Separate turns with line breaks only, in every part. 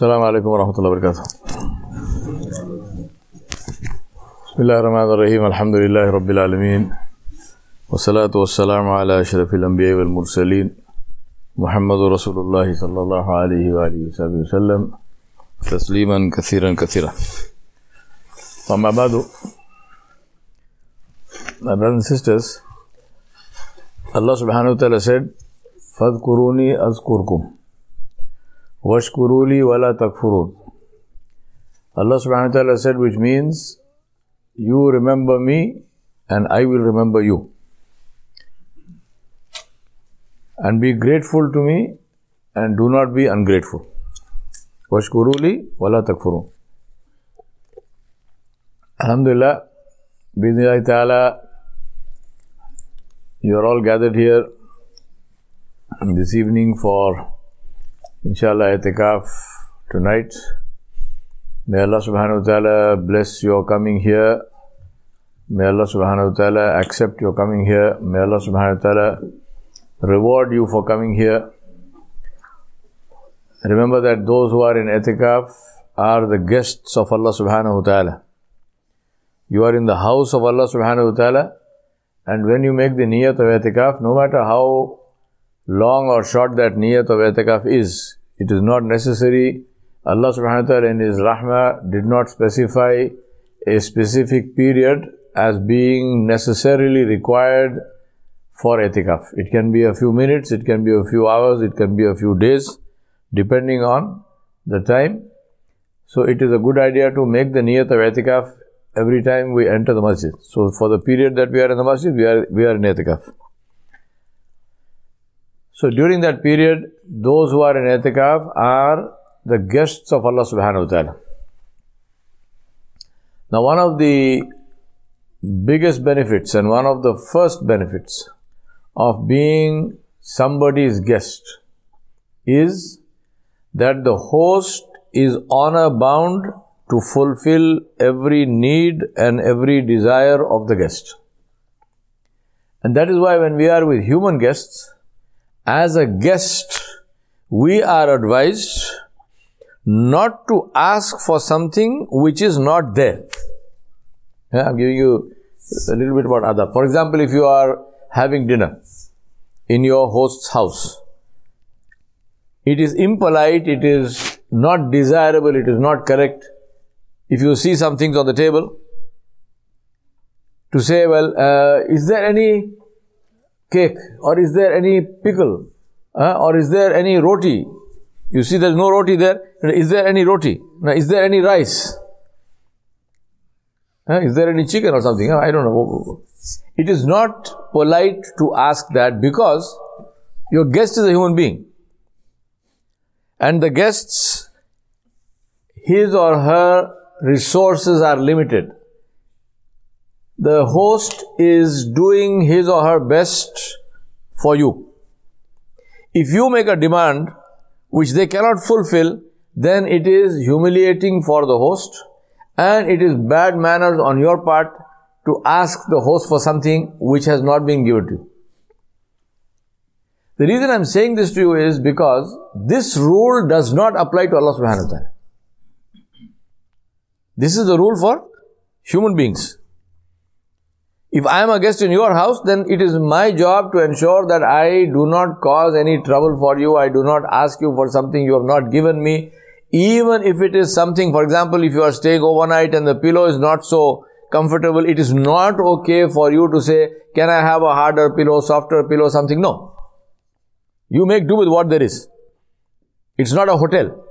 السلام عليكم ورحمة الله وبركاته. بسم الله الرحمن الرحيم. الحمد لله رب العالمين. والصلاة والسلام على أشرف الأنبياء والمرسلين محمد رسول الله صلى الله عليه وآله وسلم. تسليما كثيرا كثيرا. أما بعد My brothers and sisters, Allah subhanahu wa ta'ala said, فَاذْكُرُونِي أَذْكُرْكُمْ. Washkuruli wala takfurun. Allah subhanahu wa ta'ala said, which means, you remember me and I will remember you. And be grateful to me and do not be ungrateful. Washkuruli wala takfurun. Alhamdulillah, Bidnillahi ta'ala, you are all gathered here this evening for inshallah itikaf tonight. May Allah subhanahu wa ta'ala bless your coming here. May Allah subhanahu wa ta'ala accept your coming here. May Allah subhanahu wa ta'ala reward you for coming here. Remember that those who are in itikaf are the guests of Allah subhanahu wa ta'ala. You are in the house of Allah subhanahu wa ta'ala and when you make the niyat of itikaf, no matter how long or short that niyat of itikaf is, it is not necessary. Allah subhanahu wa ta'ala in His rahmah did not specify a specific period as being necessarily required for itikaf. It can be a few minutes, it can be a few hours, it can be a few days, depending on the time. So it is a good idea to make the niyat of itikaf every time we enter the masjid. So for the period that we are in the masjid, we are, we are in itikaf. So during that period, those who are in itikaf are the guests of Allah subhanahu wa ta'ala. Now one of the biggest benefits and one of the first benefits of being somebody's guest is that the host is honor bound to fulfill every need and every desire of the guest. And that is why when we are with human guests, as a guest, we are advised not to ask for something which is not there. Yeah, I'm giving you a little bit about adab. For example, if you are having dinner in your host's house, it is impolite, it is not desirable, it is not correct. If you see some things on the table, to say, well, uh, is there any cake or is there any pickle uh, or is there any roti? You see there's no roti there. Is there any roti? Is there any rice? Uh, is there any chicken or something? I don't know. It is not polite to ask that because your guest is a human being. And the guests his or her resources are limited the host is doing his or her best for you. If you make a demand which they cannot fulfill, then it is humiliating for the host and it is bad manners on your part to ask the host for something which has not been given to you. The reason I'm saying this to you is because this rule does not apply to Allah subhanahu wa ta'ala. This is the rule for human beings. If I am a guest in your house, then it is my job to ensure that I do not cause any trouble for you. I do not ask you for something you have not given me. Even if it is something, for example, if you are staying overnight and the pillow is not so comfortable, it is not okay for you to say, can I have a harder pillow, softer pillow, something? No. You make do with what there is. It's not a hotel,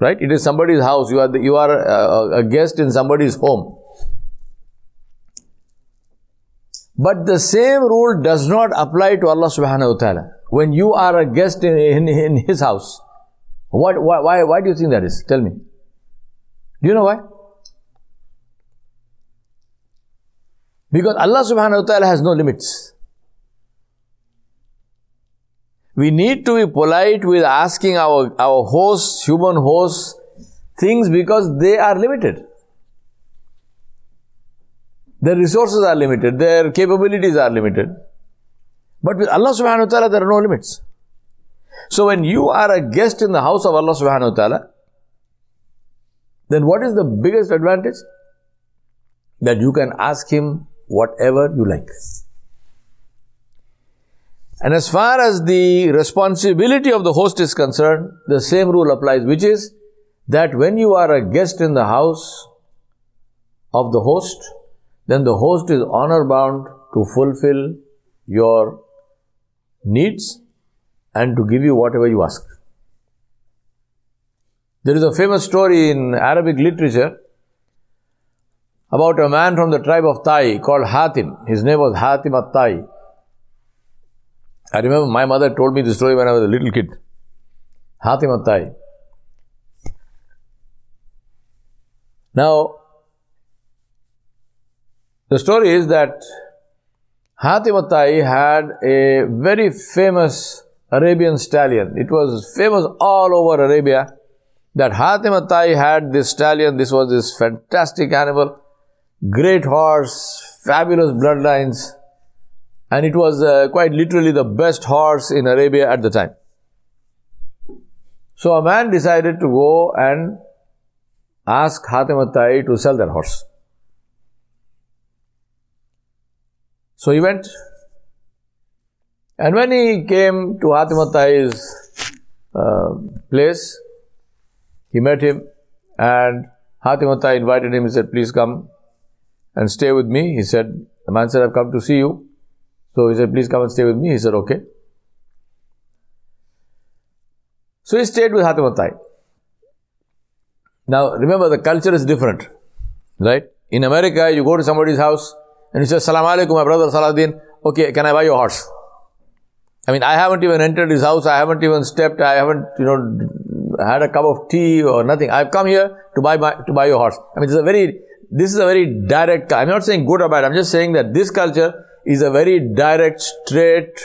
right? It is somebody's house. You are, the, you are a, a guest in somebody's home. But the same rule does not apply to Allah subhanahu wa ta'ala. When you are a guest in, in, in His house, what, why, why, why do you think that is? Tell me. Do you know why? Because Allah subhanahu wa ta'ala has no limits. We need to be polite with asking our, our hosts, human hosts, things because they are limited. Their resources are limited, their capabilities are limited. But with Allah subhanahu wa ta'ala, there are no limits. So when you are a guest in the house of Allah subhanahu wa ta'ala, then what is the biggest advantage? That you can ask him whatever you like. And as far as the responsibility of the host is concerned, the same rule applies, which is that when you are a guest in the house of the host, then the host is honor bound to fulfill your needs and to give you whatever you ask. There is a famous story in Arabic literature about a man from the tribe of Tai called Hatim. His name was Hatim at-Tai. I remember my mother told me this story when I was a little kid. Hatim at-Tai. Now, the story is that Hatim at-Tai had a very famous Arabian stallion. It was famous all over Arabia that Hatim at-Tai had this stallion. This was this fantastic animal, great horse, fabulous bloodlines, and it was uh, quite literally the best horse in Arabia at the time. So a man decided to go and ask Hatim at-Tai to sell that horse. So he went. And when he came to Hatim at-Tai's uh, place, he met him and Hatim at-Tai invited him. He said, please come and stay with me. He said, the man said, I've come to see you. So he said, please come and stay with me. He said, okay. So he stayed with Hatim at-Tai. Now remember the culture is different, right? In America, you go to somebody's house and he says, Salam alaikum, my brother Salahuddin, okay, can I buy your horse? I mean, I haven't even entered his house, I haven't even stepped, I haven't, you know, had a cup of tea or nothing. I've come here to buy my, to buy your horse. I mean, this is a very, this is a very direct, I'm not saying good or bad, I'm just saying that this culture is a very direct, straight,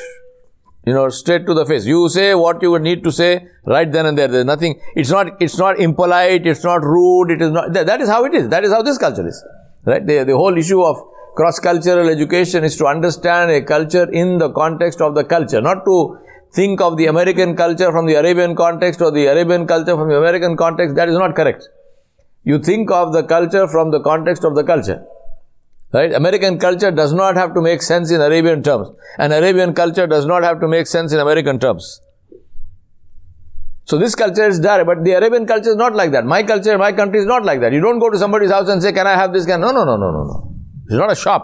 you know, straight to the face. You say what you need to say right then and there. There's nothing, it's not, it's not impolite, it's not rude, it is not, that, that is how it is. That is how this culture is. Right? The, the whole issue of cross-cultural education is to understand a culture in the context of the culture, not to think of the American culture from the Arabian context or the Arabian culture from the American context. That is not correct. You think of the culture from the context of the culture. Right? American culture does not have to make sense in Arabian terms. And Arabian culture does not have to make sense in American terms. So this culture is there, but the Arabian culture is not like that. My culture, my country is not like that. You don't go to somebody's house and say, can I have this? Can no, no, no, no, no, no. This is not a shop.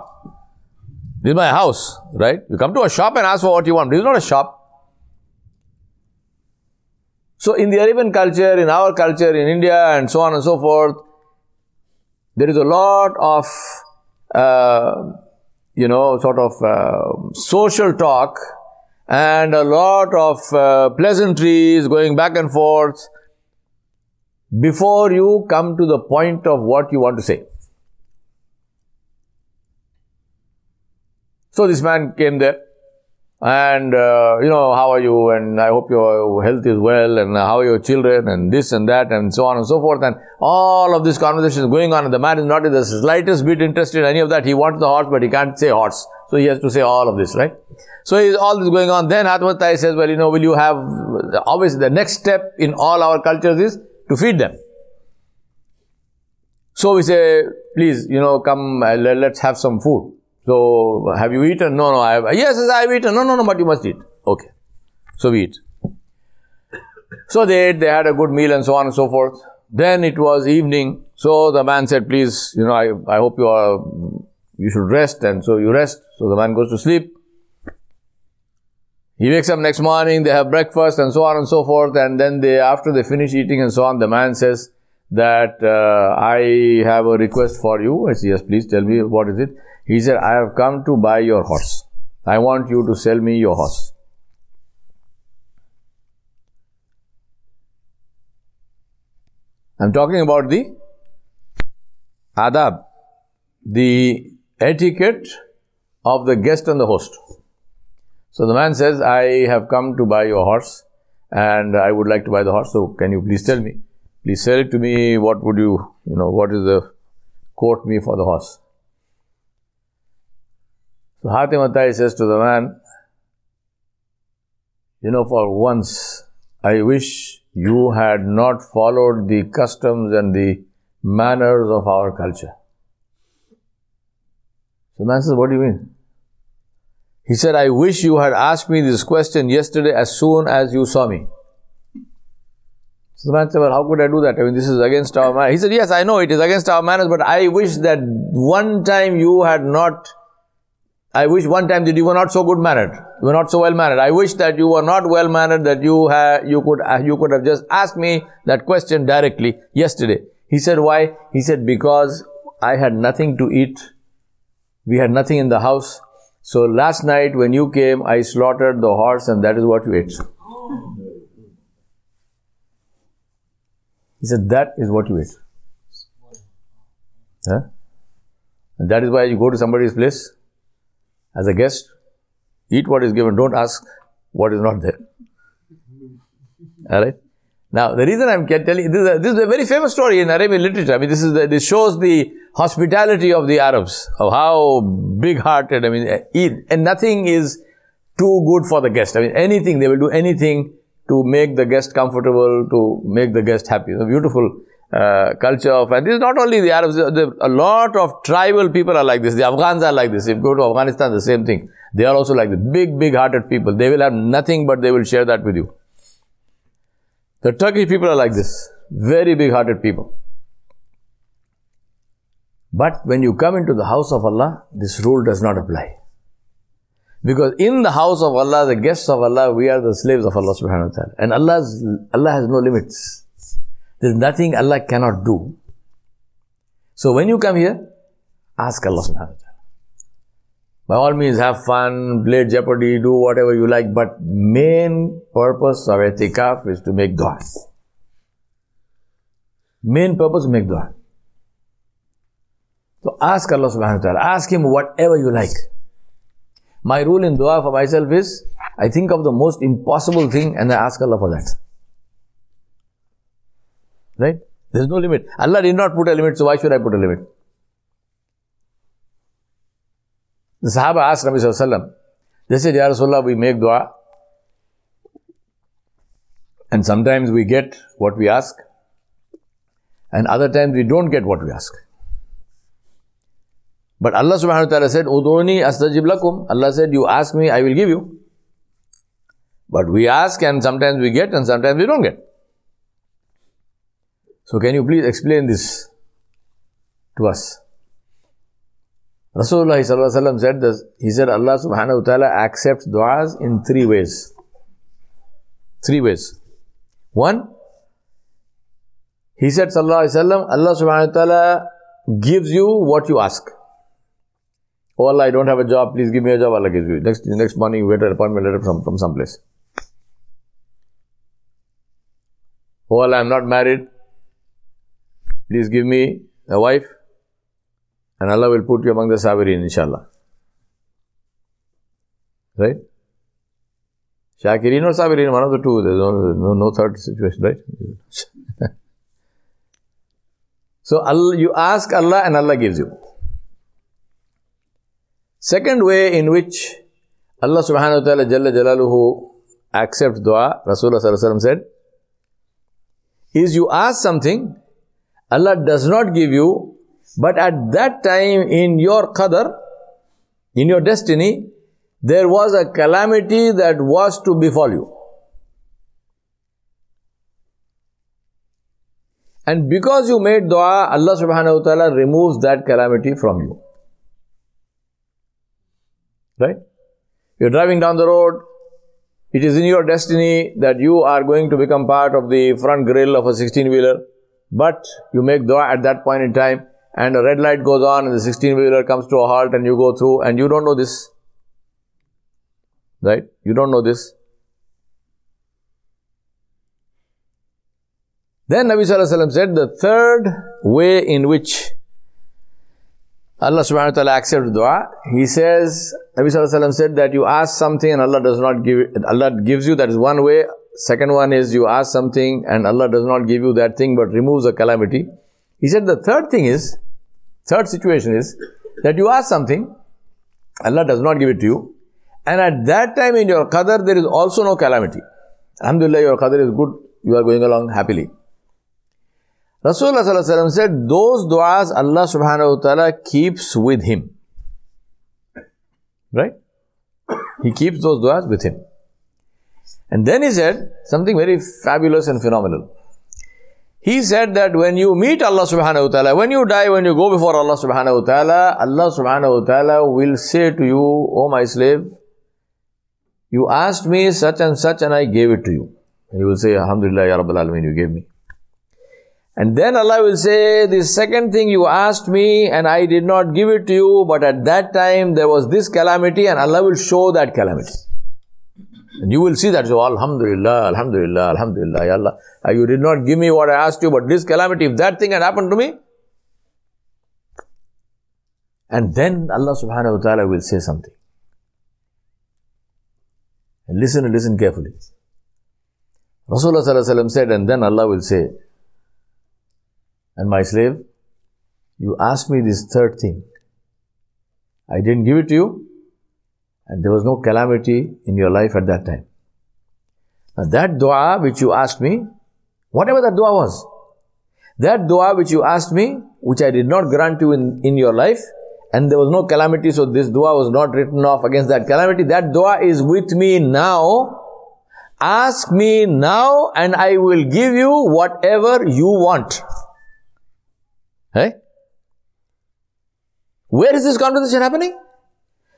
This is my house, right? You come to a shop and ask for what you want. This is not a shop. So in the Arabian culture, in our culture, in India, and so on and so forth, there is a lot of uh, you know, sort of uh, social talk and a lot of uh, pleasantries going back and forth before you come to the point of what you want to say. So this man came there and uh, you know how are you? And i hope your health is well and how are your children and this and that and so on and so forth. And all of this conversation is going on and the man is not in the slightest bit interested in any of that. He wants the horse but he can't say horse. So he has to say all of this right? So all this going on? Then Hatim at-Tai says well you know will you have obviously the next step in all our cultures is to feed them. So we say please you know come uh, let's have some food so, have you eaten? No, no, I have. Yes, yes, I have eaten. No, no, no, but you must eat. Okay. So we eat. So they ate, they had a good meal and so on and so forth. Then it was evening. So the man said, please, you know, I, I hope you are, you should rest. And so you rest. So the man goes to sleep. He wakes up next morning, they have breakfast and so on and so forth. And then they, after they finish eating and so on, the man says that, uh, I have a request for you. I say, yes, please tell me what is it. He said, I have come to buy your horse. I want you to sell me your horse. I'm talking about the adab, the etiquette of the guest and the host. So the man says, I have come to buy your horse and I would like to buy the horse. So can you please tell me? Please sell it to me. What would you, you know, what is the quote me for the horse? So Hatim at-Tai says to the man, you know, for once, I wish you had not followed the customs and the manners of our culture. So the man says, What do you mean? He said, I wish you had asked me this question yesterday as soon as you saw me. So the man said, Well, how could I do that? I mean, this is against our manners. He said, Yes, I know it is against our manners, but I wish that one time you had not, I wish one time that you were not so good mannered. You were not so well mannered. I wish that you were not well mannered, that you had, you could, uh, you could have just asked me that question directly yesterday. He said, Why? He said, Because I had nothing to eat. We had nothing in the house. So last night when you came, I slaughtered the horse and that is what you ate. He said, That is what you ate. Huh? And that is why you go to somebody's place as a guest, eat what is given, don't ask what is not there. Alright? Now, the reason I'm telling you, this is, a, this is a very famous story in Arabian literature. I mean, this is the, this shows the hospitality of the Arabs, of how big-hearted, I mean, eh, eat, and nothing is too good for the guest. I mean, anything, they will do anything to make the guest comfortable, to make the guest happy. It's a beautiful uh, culture of, and this is not only the Arabs, the, a lot of tribal people are like this. The Afghans are like this. If you go to Afghanistan, the same thing. They are also like this. Big, big-hearted people. They will have nothing but they will share that with you. The Turkish people are like this. Very big-hearted people. But when you come into the house of Allah, this rule does not apply. Because in the house of Allah, the guests of Allah, we are the slaves of Allah subhanahu wa ta'ala. And Allah's, Allah has no limits. There's nothing Allah cannot do. So when you come here, ask Allah subhanahu wa ta'ala. By all means, have fun, play Jeopardy, do whatever you like, but main purpose of itikaf is to make dua. Main purpose is make dua. So ask Allah subhanahu wa ta'ala, ask Him whatever you like. My rule in dua for myself is, I think of the most impossible thing and I ask Allah for that. Right? There's no limit. Allah did not put a limit, so why should I put a limit? The Sahaba asked Nabi Sallallahu they said, Ya Rasulullah, we make dua and sometimes we get what we ask and other times we don't get what we ask. But Allah subhanahu wa ta'ala said, Uduni astajib lakum. Allah said, you ask me, I will give you. But we ask and sometimes we get and sometimes we don't get. So can you please explain this to us? Rasulullah said this, he said Allah subhanahu wa ta'ala accepts du'as in three ways. Three ways. One, he said sallallahu Allah subhanahu wa ta'ala gives you what you ask. Oh Allah, I don't have a job, please give me a job, Allah gives you. Next, next morning you get an appointment letter from, from some place. Oh Allah, I'm not married, please give me a wife and Allah will put you among the Sabirin, inshallah. Right? Shakirin or Sabirin, one of the two. There's no, no, no third situation, right? so Allah, you ask Allah and Allah gives you. Second way in which Allah subhanahu wa ta'ala Jalla Jalaluhu accepts dua, Rasulullah said, is you ask something, Allah does not give you, but at that time in your qadr, in your destiny, there was a calamity that was to befall you. And because you made dua, Allah subhanahu wa ta'ala removes that calamity from you. Right? You're driving down the road, it is in your destiny that you are going to become part of the front grille of a 16 wheeler, but you make dua at that point in time, and a red light goes on and the 16 wheeler comes to a halt and you go through and you don't know this. Right? You don't know this. Then Nabi Sallallahu said the third way in which Allah subhanahu wa ta'ala accepts dua, He says, Nabi Sallallahu said that you ask something and Allah does not give Allah gives you, that is one way. Second one is you ask something and Allah does not give you that thing but removes a calamity. He said the third thing is, Third situation is that you ask something, Allah does not give it to you, and at that time in your qadr there is also no calamity. Alhamdulillah, your qadr is good, you are going along happily. Rasulullah said, those du'as Allah subhanahu wa ta'ala keeps with him. Right? He keeps those du'as with him. And then he said something very fabulous and phenomenal. He said that when you meet Allah subhanahu wa ta'ala, when you die, when you go before Allah subhanahu wa ta'ala, Allah subhanahu wa ta'ala will say to you, O my slave, you asked me such and such and I gave it to you. And you will say, Alhamdulillah, Ya Rabbil Alameen, you gave me. And then Allah will say, the second thing you asked me and I did not give it to you, but at that time there was this calamity and Allah will show that calamity. And you will see that, so Alhamdulillah, Alhamdulillah, Alhamdulillah, Ya Allah. Uh, you did not give me what I asked you, but this calamity, if that thing had happened to me, and then Allah subhanahu wa ta'ala will say something. And listen and listen carefully. Rasulullah said, and then Allah will say, and my slave, you asked me this third thing. I didn't give it to you, and there was no calamity in your life at that time. Now that dua which you asked me, whatever that dua was, that dua which you asked me, which I did not grant you in, in your life, and there was no calamity, so this dua was not written off against that calamity. That dua is with me now. Ask me now, and I will give you whatever you want. Hey? Where is this conversation happening?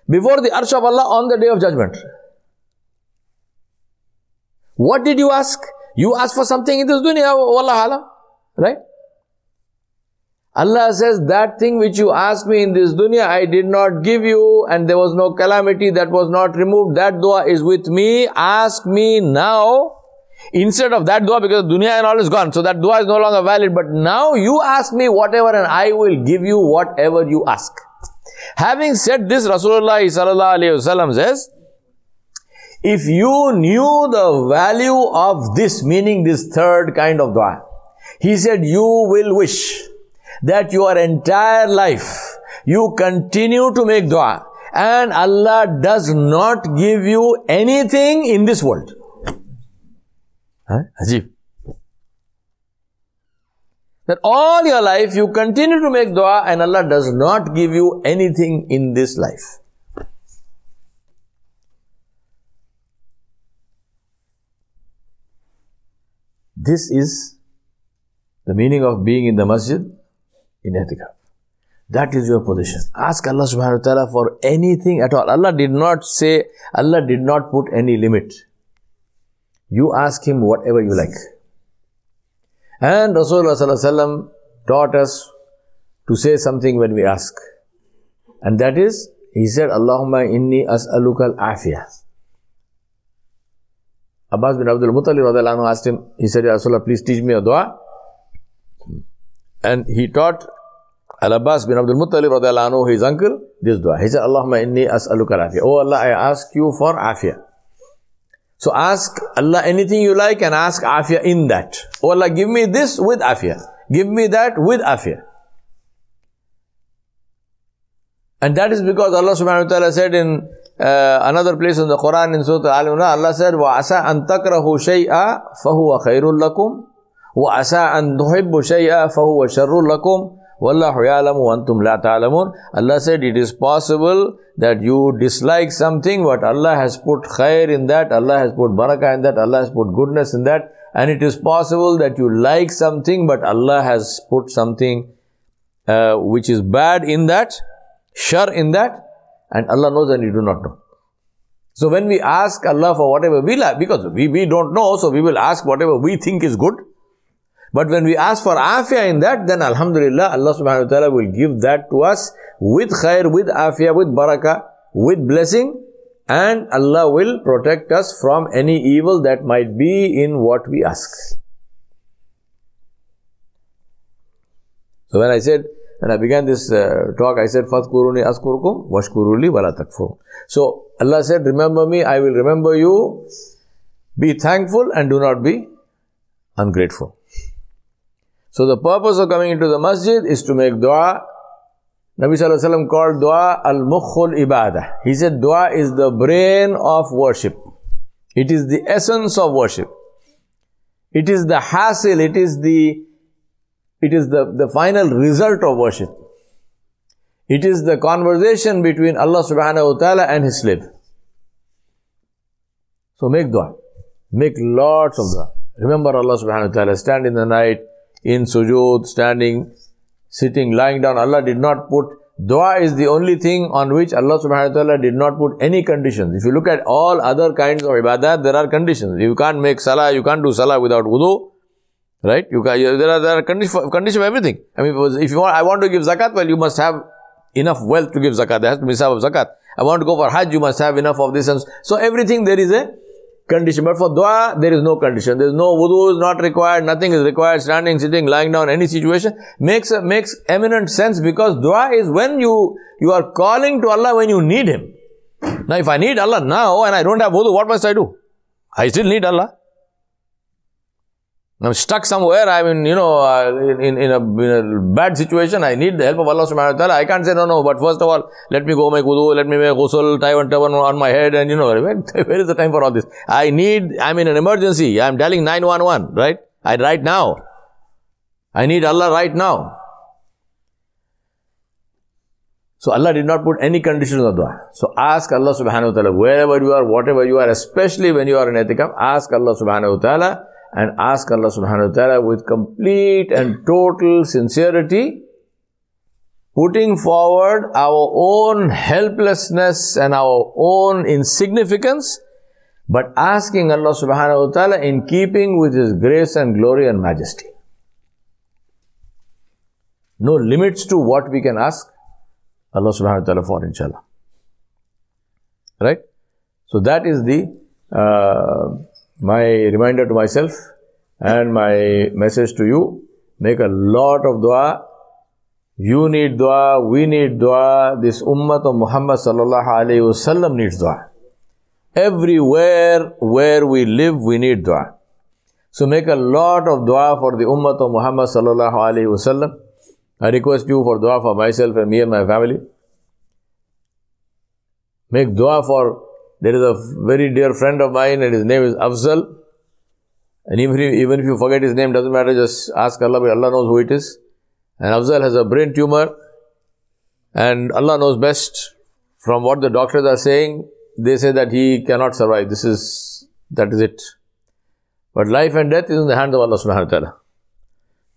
Before the arsh of Allah on the day of judgment. What did you ask? You asked for something in this dunya, wallah right? Allah says, that thing which you asked me in this dunya, I did not give you, and there was no calamity that was not removed. That dua is with me. Ask me now. Instead of that dua, because dunya and all is gone, so that dua is no longer valid. But now you ask me whatever, and I will give you whatever you ask. Having said this, Rasulullah sallallahu says, if you knew the value of this, meaning this third kind of dua, he said, you will wish that your entire life you continue to make dua and Allah does not give you anything in this world. Huh? Ajib. That all your life you continue to make dua and Allah does not give you anything in this life. This is the meaning of being in the masjid in itikaf. That is your position. Ask Allah subhanahu wa ta'ala for anything at all. Allah did not say, Allah did not put any limit. You ask Him whatever you like. And Rasulullah taught us to say something when we ask. And that is, he said, Allahumma inni as'aluka al-afiyah. Abbas bin Abdul Muttalib asked him, he said, Ya Rasulullah, please teach me a dua. And he taught Al-Abbas bin Abdul Muttalib anhu, his uncle, this dua. He said, Allahumma inni as'aluka al-afiyah. Oh Allah, I ask you for afiyah. So ask Allah anything you like and ask afiyah in that. Oh Allah, give me this with afiyah. Give me that with afiyah. And that is because Allah subhanahu wa ta'ala said in uh, another place in the Quran in Surah Al-Imran, Allah said, وَعَسَىٰ أَن تَكْرَهُ شَيْئًا فَهُوَ خَيْرٌ لَكُمْ وَعَسَىٰ أَن تُحِبُّ شَيْئًا فَهُوَ شَرٌّ لَكُمْ Allah said it is possible that you dislike something but Allah has put khair in that, Allah has put barakah in that, Allah has put goodness in that. And it is possible that you like something but Allah has put something uh, which is bad in that, shar in that and Allah knows and you do not know. So when we ask Allah for whatever we like, because we, we don't know, so we will ask whatever we think is good. But when we ask for afia in that, then Alhamdulillah, Allah subhanahu wa ta'ala will give that to us with khair, with afia, with barakah, with blessing, and Allah will protect us from any evil that might be in what we ask. So when I said, when I began this uh, talk, I said, Fatkuruni askurkum, washkuruli wala takfur. So Allah said, remember me, I will remember you. Be thankful and do not be ungrateful. So the purpose of coming into the masjid is to make dua. Nabi Sallallahu Alaihi Wasallam called dua al-mukhul ibadah. He said dua is the brain of worship. It is the essence of worship. It is the hasil, it is the it is the, the final result of worship. It is the conversation between Allah subhanahu wa ta'ala and His slave. So make dua. Make lots of dua. Remember Allah subhanahu wa ta'ala. Stand in the night, in sujood, standing, sitting, lying down. Allah did not put Dua is the only thing on which Allah subhanahu wa ta'ala did not put any conditions. If you look at all other kinds of ibadat, there are conditions. You can't make salah, you can't do salah without wudu. Right? You can, there are, there are conditions condition for everything. I mean, if you want, I want to give zakat, well, you must have enough wealth to give zakat. There has to be of zakat. I want to go for hajj, you must have enough of this. And so everything there is a condition. But for dua, there is no condition. There is no wudu is not required, nothing is required, standing, sitting, lying down, any situation makes makes eminent sense because dua is when you you are calling to Allah when you need Him. Now, if I need Allah now and I don't have wudu, what must I do? I still need Allah. I'm stuck somewhere, I'm in, you know, uh, in, in, a, in, a, bad situation, I need the help of Allah subhanahu wa ta'ala. I can't say, no, no, but first of all, let me go make wudu, let me make ghusl, tie one turban on my head, and you know, where, where is the time for all this? I need, I'm in an emergency, I'm dialing 911, right? I, right now. I need Allah right now. So Allah did not put any conditions of dua. So ask Allah subhanahu wa ta'ala, wherever you are, whatever you are, especially when you are in itikaf, ask Allah subhanahu wa ta'ala, and ask Allah subhanahu wa ta'ala with complete and total sincerity, putting forward our own helplessness and our own insignificance, but asking Allah subhanahu wa ta'ala in keeping with His grace and glory and majesty. No limits to what we can ask Allah subhanahu wa ta'ala for, inshallah. Right? So that is the uh, my reminder to myself and my message to you make a lot of dua. You need dua, we need dua, this ummah of Muhammad sallallahu alayhi wasallam needs dua. Everywhere where we live, we need dua. So make a lot of dua for the ummah of Muhammad sallallahu alayhi wasallam. I request you for dua for myself and me and my family. Make dua for there is a very dear friend of mine, and his name is Afzal. And even if, even if you forget his name, doesn't matter, just ask Allah, Allah knows who it is. And Afzal has a brain tumor, and Allah knows best. From what the doctors are saying, they say that he cannot survive. This is, that is it. But life and death is in the hands of Allah subhanahu wa ta'ala.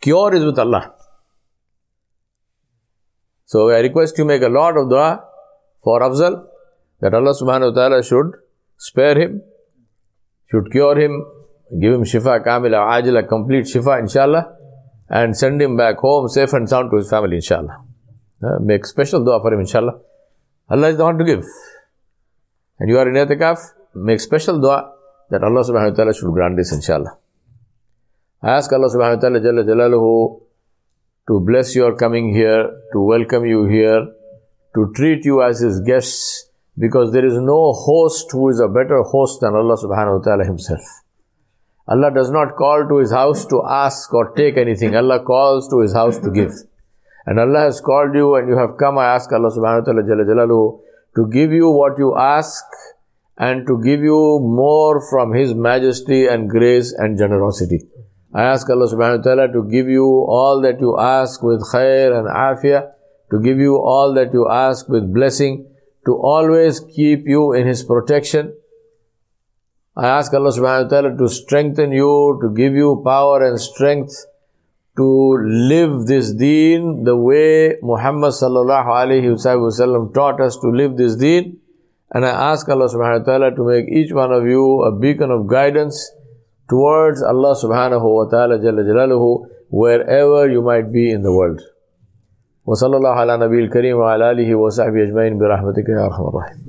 Cure is with Allah. So I request you make a lot of dua for Afzal that Allah subhanahu wa ta'ala should spare him, should cure him, give him shifa kamila, ajila, complete shifa inshallah, and send him back home safe and sound to his family inshallah. Uh, make special dua for him inshallah. Allah is the one to give. And you are in itikaf, make special dua that Allah subhanahu wa ta'ala should grant this inshallah. I ask Allah subhanahu wa ta'ala jalla jalaluhu to bless your coming here, to welcome you here, to treat you as his guests, because there is no host who is a better host than Allah subhanahu wa ta'ala himself. Allah does not call to his house to ask or take anything. Allah calls to his house to give. And Allah has called you and you have come. I ask Allah subhanahu wa ta'ala jalaluhu to give you what you ask and to give you more from His majesty and grace and generosity. I ask Allah subhanahu wa ta'ala to give you all that you ask with khair and afiyah, to give you all that you ask with blessing, to always keep you in His protection. I ask Allah subhanahu wa ta'ala to strengthen you, to give you power and strength to live this deen the way Muhammad sallallahu alayhi wasallam taught us to live this deen. And I ask Allah subhanahu wa ta'ala to make each one of you a beacon of guidance towards Allah subhanahu wa ta'ala jalla jalaluhu wherever you might be in the world. وصلى الله على نبي الكريم وعلى آله وصحبه أجمعين برحمتك يا أرحم الراحمين.